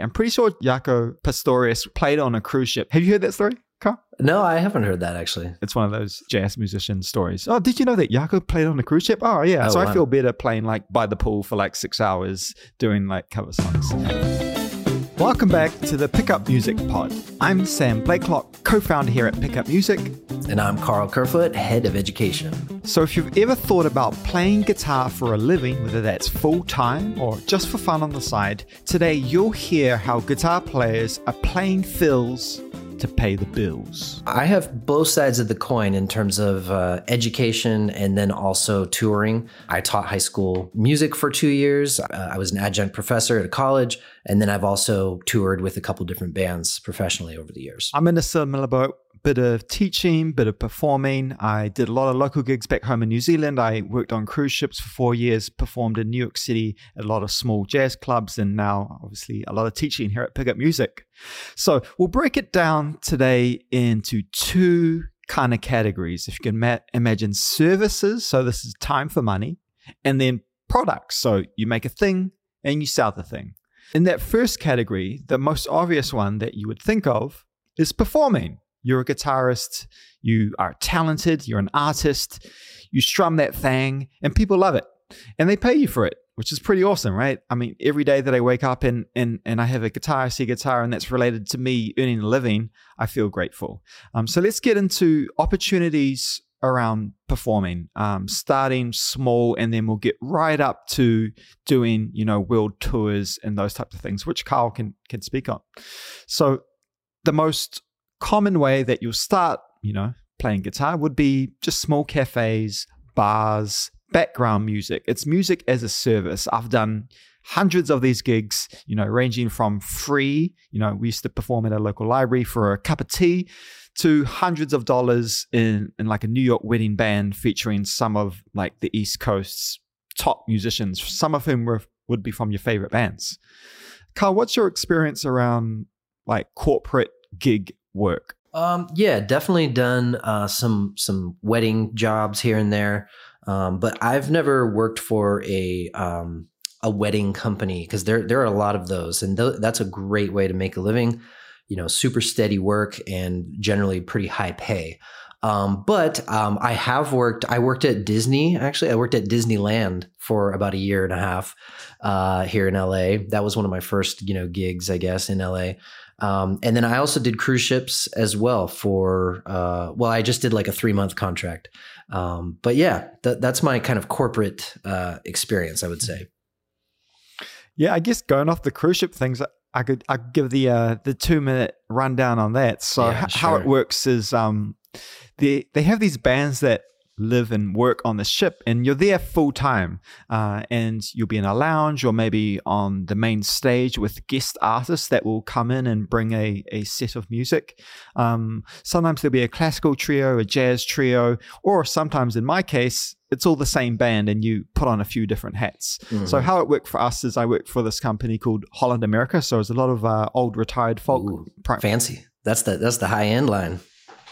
I'm pretty sure Jaco Pastorius played on a cruise ship. Have you heard that story? Karl? No, I haven't heard that actually. It's one of those jazz musician stories. Oh, did you know that Jaco played on a cruise ship? Oh, yeah. Oh, so I feel better playing like by the pool for like six hours doing like cover songs. Welcome back to the Pickup Music Pod. I'm Sam Blakelock, co founder here at Pickup Music. And I'm Karl Kerfoot, head of education. So, if you've ever thought about playing guitar for a living, whether that's full time or just for fun on the side, today you'll hear how guitar players are playing fills to pay the bills. I have both sides of the coin in terms of uh, education and then also touring. I taught high school music for two years. Uh, I was an adjunct professor at a college. And then I've also toured with a couple different bands professionally over the years. I'm in a similar boat. Bit of teaching, bit of performing. I did a lot of local gigs back home in New Zealand. I worked on cruise ships for four years, performed in New York City at a lot of small jazz clubs, and now obviously a lot of teaching here at Pickup Music. So we'll break it down today into two kind of categories. If you can ma- imagine services, so this is time for money, and then products. So you make a thing and you sell the thing. In that first category, the most obvious one that you would think of is performing. You're a guitarist, you are talented, you're an artist, you strum that thing, and people love it. And they pay you for it, which is pretty awesome, right? I mean, every day that I wake up and and, and I have a guitar, I see a guitar, and that's related to me earning a living, I feel grateful. Um, so let's get into opportunities around performing, um, starting small, and then we'll get right up to doing, you know, world tours and those types of things, which Carl can can speak on. So the most common way that you'll start, you know, playing guitar would be just small cafes, bars, background music. It's music as a service. I've done hundreds of these gigs, you know, ranging from free, you know, we used to perform at a local library for a cup of tea to hundreds of dollars in, in like a New York wedding band featuring some of like the East Coast's top musicians, some of whom were, would be from your favorite bands. Karl, what's your experience around like corporate gig work? Um, yeah, definitely done uh, some some wedding jobs here and there, um, but I've never worked for a um, a wedding company because there there are a lot of those, and th- that's a great way to make a living. You know, super steady work and generally pretty high pay. Um, but um, I have worked. I worked at Disney. Actually, I worked at Disneyland for about a year and a half uh, here in LA. That was one of my first, you know, gigs, I guess, in LA. Um, and then I also did cruise ships as well for, uh, well, I just did like a three month contract. Um, but yeah, th- that's my kind of corporate uh, experience, I would say. Yeah, I guess going off the cruise ship things, I could I could give the uh, the two minute rundown on that. So Yeah, h- how it works is um, they they have these bands that live and work on the ship, and you're there full time, uh, and you'll be in a lounge or maybe on the main stage with guest artists that will come in and bring a a set of music. Um, sometimes there'll be a classical trio, a jazz trio, or sometimes in my case. It's all the same band, and you put on a few different hats. So Mhm. how it worked for us is I worked for this company called Holland America. So there's a lot of uh, old retired folk. Ooh, pri- fancy. That's the that's the high end line.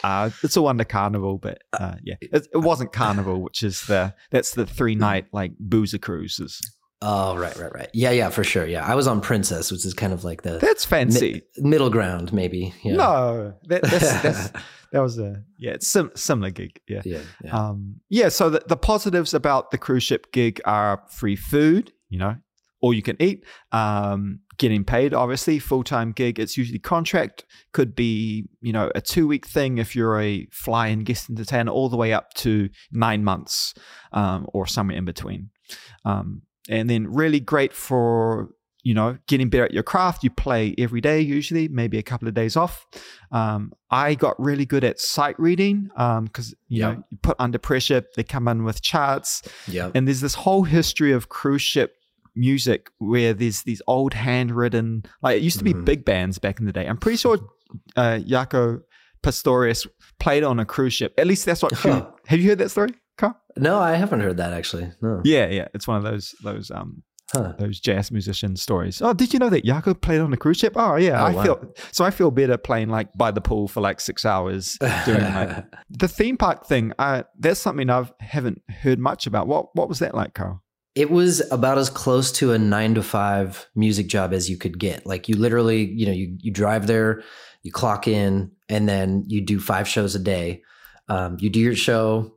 Uh, it's all under Carnival, but uh, yeah, it, it wasn't Carnival, which is the that's the three night like boozer cruises. Oh, right, right, right. Yeah, yeah, for sure. Yeah, I was on Princess, which is kind of like the That's fancy. mi- middle ground, maybe. Yeah. No, that, that's, that's, that was a yeah, it's sim- similar gig. Yeah. yeah, yeah. Um, yeah, so the, the positives about the cruise ship gig are free food, you know, all you can eat, um, getting paid, obviously, full time gig. It's usually contract, could be, you know, a two week thing if you're a fly in guest entertainer, all the way up to nine months um, or somewhere in between. Um, and then really great for you know getting better at your craft you play every day usually maybe a couple of days off um, i got really good at sight reading because you Yeah. know you put under pressure they come in with charts yeah. and there's this whole history of cruise ship music where there's these old handwritten like it used to be Mhm. big bands back in the day i'm pretty sure uh Jaco pastorius played on a cruise ship at least that's what Huh. have you heard that story Karl? No, I haven't heard that actually. No. yeah yeah it's one of those those um Huh. those jazz musician stories. Oh, did you know that Jaco played on a cruise ship? Oh, yeah. Oh, I wow. feel so. I feel better playing like by the pool for like six hours doing like the theme park thing. Uh, that's something I've haven't heard much about. What What was that like, Karl? It was about as close to a nine to five music job as you could get. Like you literally, you know, you you drive there, you clock in, and then you do five shows a day. Um, you do your show,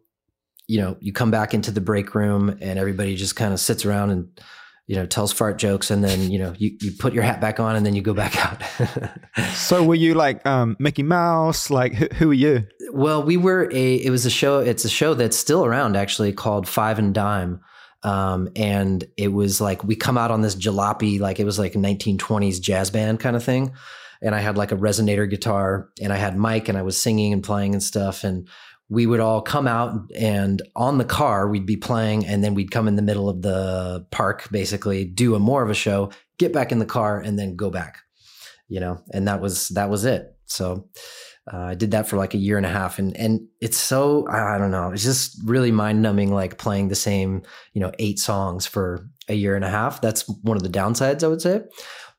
you know, you come back into the break room, and everybody just kind of sits around and you know tells fart jokes, and then you know you you put your hat back on, and then you go back out. so were you like um, Mickey Mouse? Like who, who are you? Well, we were a. It was a show. It's a show that's still around actually called Five and Dime um, and it was like we come out on this jalopy, like it was like 1920s jazz band kind of thing. And I had like a resonator guitar and I had Mike and I was singing and playing and stuff. And we would all come out and on the car we'd be playing and then we'd come in the middle of the park basically do a more of a show get back in the car and then go back you know and that was that was it so uh, I did that for like a year and a half, and and it's so I don't know, it's just really mind numbing, like playing the same you know eight songs for a year and a half. That's one of the downsides, I would say,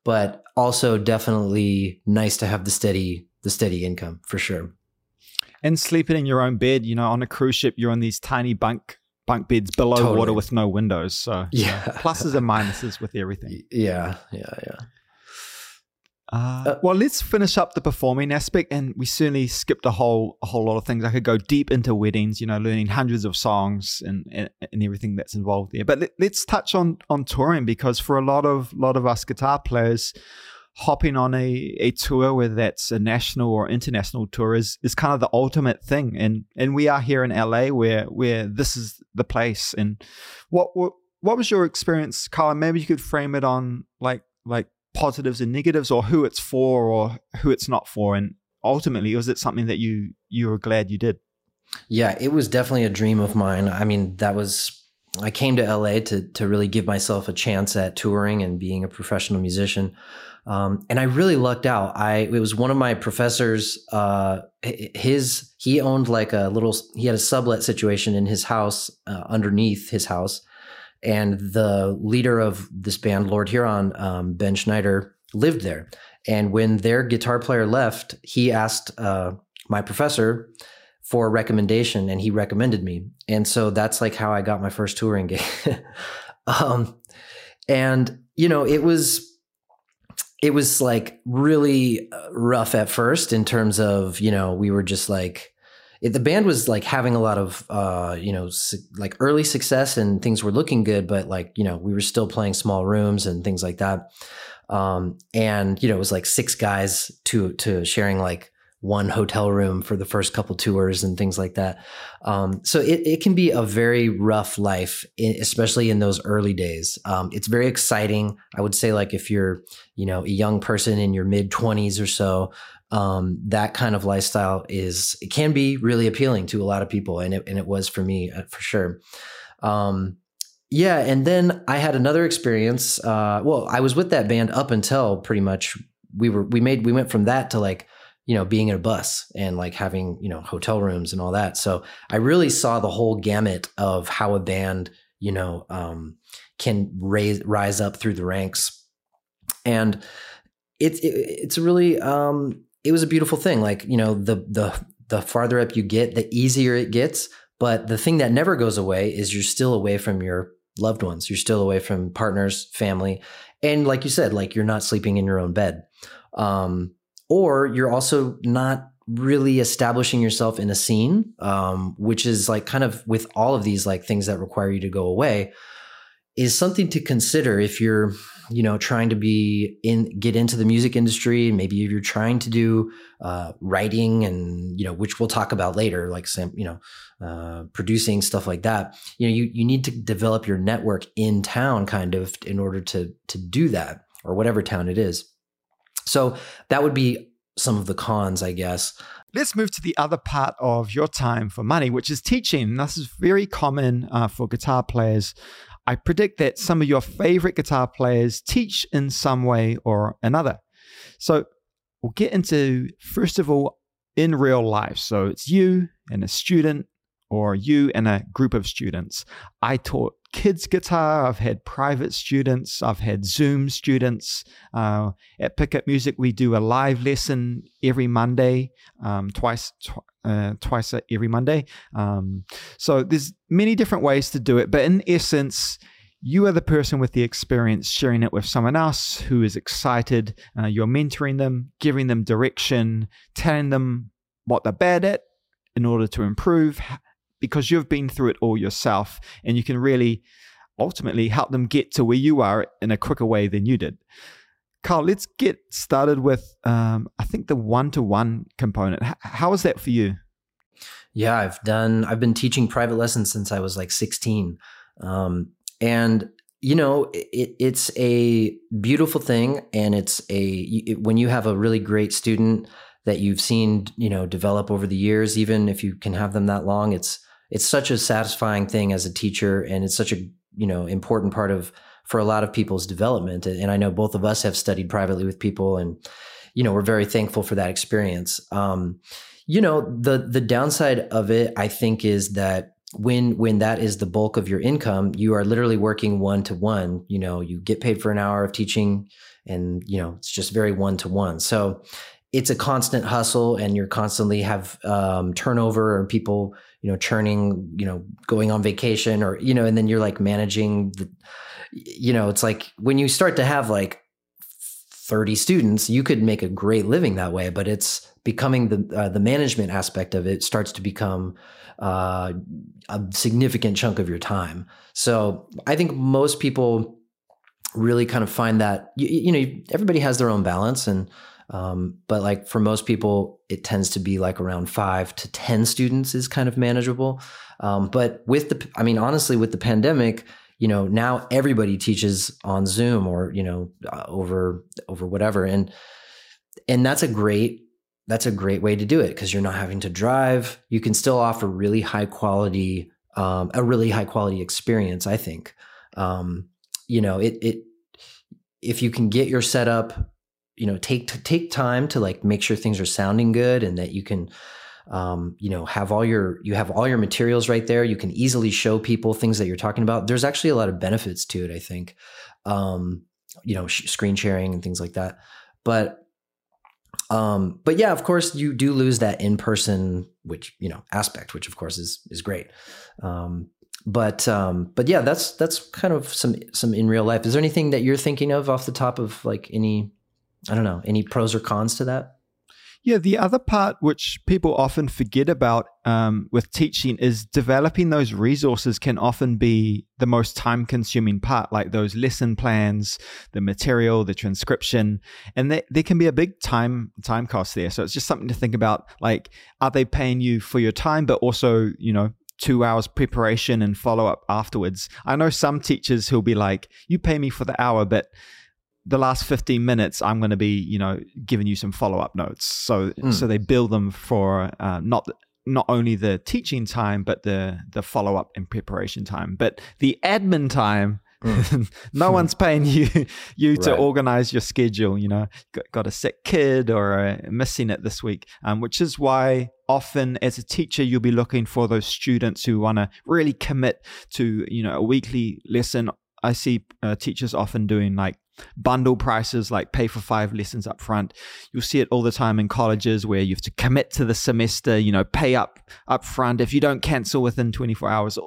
but also definitely nice to have the steady the steady income for sure. And sleeping in your own bed, you know, on a cruise ship, you're on these tiny bunk bunk beds below totally. water with no windows. So yeah, pluses and minuses with everything. Yeah, yeah, yeah. Uh, uh, well, let's finish up the performing aspect, and we certainly skipped a whole a whole lot of things. I could go deep into weddings, you know, learning hundreds of songs and and, and everything that's involved there. But let, us touch on on touring because for a lot of lot of us guitar players, hopping on a, a tour, whether that's a national or international tour, is is kind of the ultimate thing. And and we are here in LA, where where this is the place. And what what what was your experience, Karl? Maybe you could frame it on like like positives and negatives or who it's for or who it's not for? And ultimately was it something that you you were glad you did? Yeah it was definitely a dream of mine. I mean that was i came to la to to really give myself a chance at touring and being a professional musician. Um, and i really lucked out. I it was one of my professors uh, his he owned like a little he had a sublet situation in his house uh, underneath his house and the leader of this band, Lord Huron, um, Ben Schneider, lived there. And when their guitar player left, he asked uh, my professor for a recommendation, and he recommended me. And so that's like how I got my first touring gig. um, and you know, it was it was like really uh, rough at first in terms of you know we were just like it, the band was like having a lot of uh, you know su- like early success and things were looking good, but like you know we were still playing small rooms and things like that. Um, and you know it was like six guys to to sharing like one hotel room for the first couple tours and things like that. Um, so it, it can be a very rough life, especially in those early days. Um, it's very exciting. I would say like if you're, you know, a young person in your mid twenties or so, um, that kind of lifestyle is it can be really appealing to a lot of people, and it and it was for me uh, for sure. Um, yeah, and then I had another experience. Uh, well, I was with that band up until pretty much we were we made we went from that to like you know being in a bus and like having you know hotel rooms and all that. So I really saw the whole gamut of how a band you know um, can raise rise up through the ranks, and it's it, it's really um, it was a beautiful thing. Like, you know, the the the farther up you get, the easier it gets. But the thing that never goes away is you're still away from your loved ones. You're still away from partners, family. And like you said, like you're not sleeping in your own bed. Um, or you're also not really establishing yourself in a scene, um, which is like kind of with all of these like things that require you to go away, is something to consider if you're you know trying to be in get into the music industry And maybe if you're trying to do uh, writing and you know which we'll talk about later like some you know uh, producing stuff like that you know you, you need to develop your network in town kind of in order to to do that or whatever town it is so that would be some of the cons i guess Let's move to the other part of your time for money, which is teaching. This is very common uh, for guitar players. I predict that some of your favorite guitar players teach in some way or another. So we'll get into, first of all, in real life. So it's you and a student or you and a group of students. I taught kids guitar. I've had private students. I've had Zoom students. Uh, at Pickup Music, we do a live lesson every Monday, um, twice tw- uh, twice every Monday. Um, so there's many different ways to do it, but in essence, you are the person with the experience sharing it with someone else who is excited. Uh, you're mentoring them, giving them direction, telling them what they're bad at in order to improve because you've been through it all yourself and you can really ultimately help them get to where you are in a quicker way than you did. Karl, let's get started with, um, I think, the one to one component. H- how is that for you? Yeah, I've done, I've been teaching private lessons since I was like 16. Um, and you know it, it's a beautiful thing and it's a it, when you have a really great student that you've seen you know develop over the years even if you can have them that long it's it's such a satisfying thing as a teacher and it's such a you know important part of for a lot of people's development and i know both of us have studied privately with people and you know we're very thankful for that experience. Um, you know the the downside of it i think is that when when that is the bulk of your income you are literally working one to one you know you get paid for an hour of teaching and you know it's just very one to one so it's a constant hustle and you're constantly have um, turnover and people you know churning you know going on vacation or you know and then you're like managing the you know it's like when you start to have like 30 students you could make a great living that way but it's becoming the uh, the management aspect of it starts to become uh, a significant chunk of your time. So I think most people really kind of find that you, you know everybody has their own balance and um, but like for most people it tends to be like around five to ten students is kind of manageable um, but with the i mean honestly with the pandemic you know now everybody teaches on zoom or you know uh, over over whatever and and that's a great that's a great way to do it because you're not having to drive. You can still offer really high quality, um, a really high quality experience. I think, um, you know, it it if you can get your setup, you know, take take time to like make sure things are sounding good and that you can, um, you know, have all your you have all your materials right there. You can easily show people things that you're talking about. There's actually a lot of benefits to it. I think, um, you know, sh- screen sharing and things like that. But um, but yeah, of course, you do lose that in person, which you know aspect, which of course is is great. Um, but um, but yeah, that's that's kind of some some in real life. Is there anything that you're thinking of off the top of like any, I don't know, any pros or cons to that? Yeah, the other part which people often forget about um, with teaching is developing those resources can often be the most time consuming part, like those lesson plans, the material, the transcription, and they, there can be a big time time cost there. So it's just something to think about. Like, are they paying you for your time, but also, you know, two hours preparation and follow up afterwards? I know some teachers who'll be like, "You pay me for the hour, but." The last 15 minutes i'm going to be you know giving you some follow-up notes. So mm. so they build them for uh, not not only the teaching time but the the follow-up and preparation time. But the admin time mm. no one's paying you you to organize your schedule you know. Got, got a sick kid or uh, missing it this week um, which is why often as a teacher you'll be looking for those students who want to really commit to you know a weekly lesson. I see uh, teachers often doing like bundle prices, like pay for five lessons up front. You'll see it all the time in colleges where you have to commit to the semester, you know, pay up up front. If you don't cancel within 24 hours,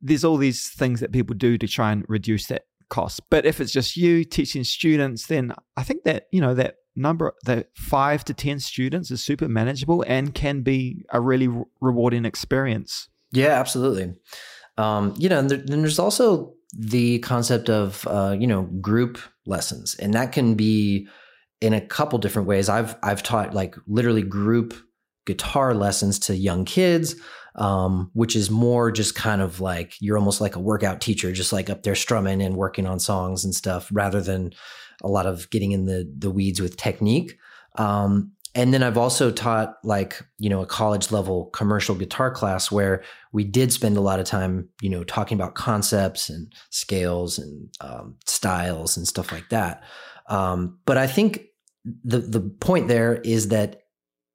there's all these things that people do to try and reduce that cost. But if it's just you teaching students, then I think that, you know, that number, that five to 10 students is super manageable and can be a really re- rewarding experience. Yeah, absolutely. Um, you know, and there, then there's also the concept of uh, you know group lessons, and that can be in a couple different ways. I've I've taught like literally group guitar lessons to young kids, um, which is more just kind of like you're almost like a workout teacher, just like up there strumming and working on songs and stuff, rather than a lot of getting in the the weeds with technique. Um, and then I've also taught like, you know, a college level commercial guitar class where we did spend a lot of time, you know, talking about concepts and scales and um, styles and stuff like that. Um, but I think the the point there is that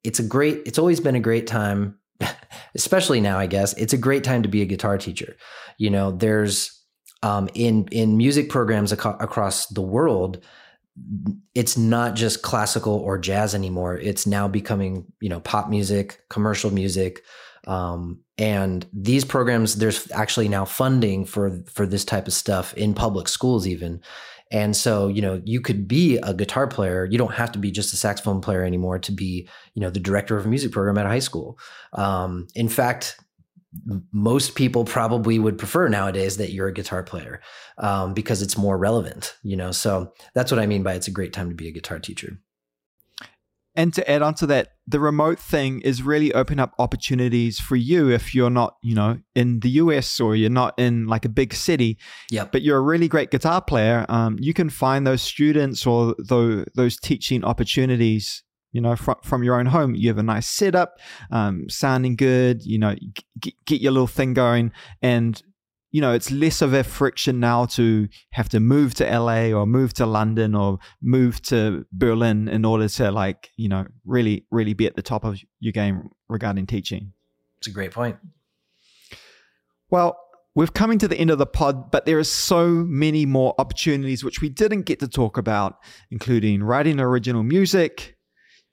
it's a great, it's always been a great time, especially now, I guess, it's a great time to be a guitar teacher. You know, there's um, in in music programs ac- across the world, it's not just classical or jazz anymore. It's now becoming, you know, pop music, commercial music. Um, and these programs, there's actually now funding for for this type of stuff in public schools, even. And so, you know, you could be a guitar player. You don't have to be just a saxophone player anymore to be, you know, the director of a music program at a high school. Um, in fact, most people probably would prefer nowadays that you're a guitar player um, because it's more relevant, you know. So that's what I mean by it's a great time to be a guitar teacher. And to add on to that, the remote thing is really open up opportunities for you if you're not, you know, in the US or you're not in like a big city. Yeah. But you're a really great guitar player. Um, you can find those students or those, those teaching opportunities you know, from, from your own home. You have a nice setup, um, sounding good, you know, get, get your little thing going. And, you know, it's less of a friction now to have to move to LA or move to London or move to Berlin in order to, like, you know, really, really be at the top of your game regarding teaching. It's a great point. Well, we're coming to the end of the pod, but there are so many more opportunities which we didn't get to talk about, including writing original music,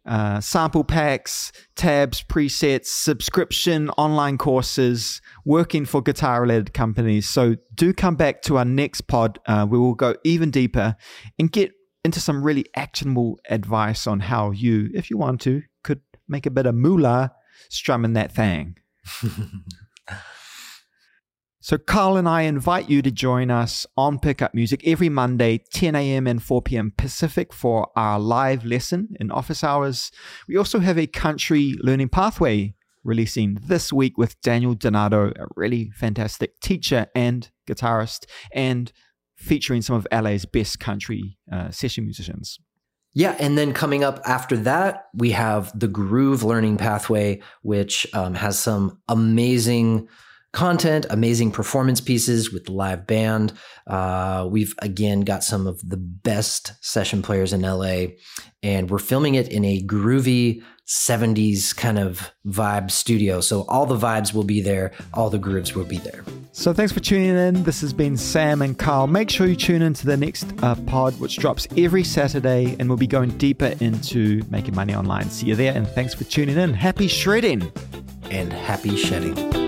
uh, sample packs, tabs, presets, subscription, online courses, working for guitar related companies. So do come back to our next pod. Uh, we will go even deeper and get into some really actionable advice on how you, if you want to, could make a bit of moolah strumming that thing. So, Karl and I invite you to join us on Pickup Music every Monday, 10 a.m. and 4 p.m. Pacific for our live lesson in office hours. We also have a country learning pathway releasing this week with Daniel Donato, a really fantastic teacher and guitarist, and featuring some of LA's best country uh, session musicians. Yeah, and then coming up after that, we have the Groove Learning Pathway, which um, has some amazing content, amazing performance pieces with the live band. Uh, we've again got some of the best session players in LA, and we're filming it in a groovy 70s kind of vibe studio. So all the vibes will be there, all the grooves will be there. So thanks for tuning in. This has been Sam and Karl. Make sure you tune into the next uh, pod, which drops every Saturday, and we'll be going deeper into making money online. See you there, and thanks for tuning in. Happy shredding and happy shedding.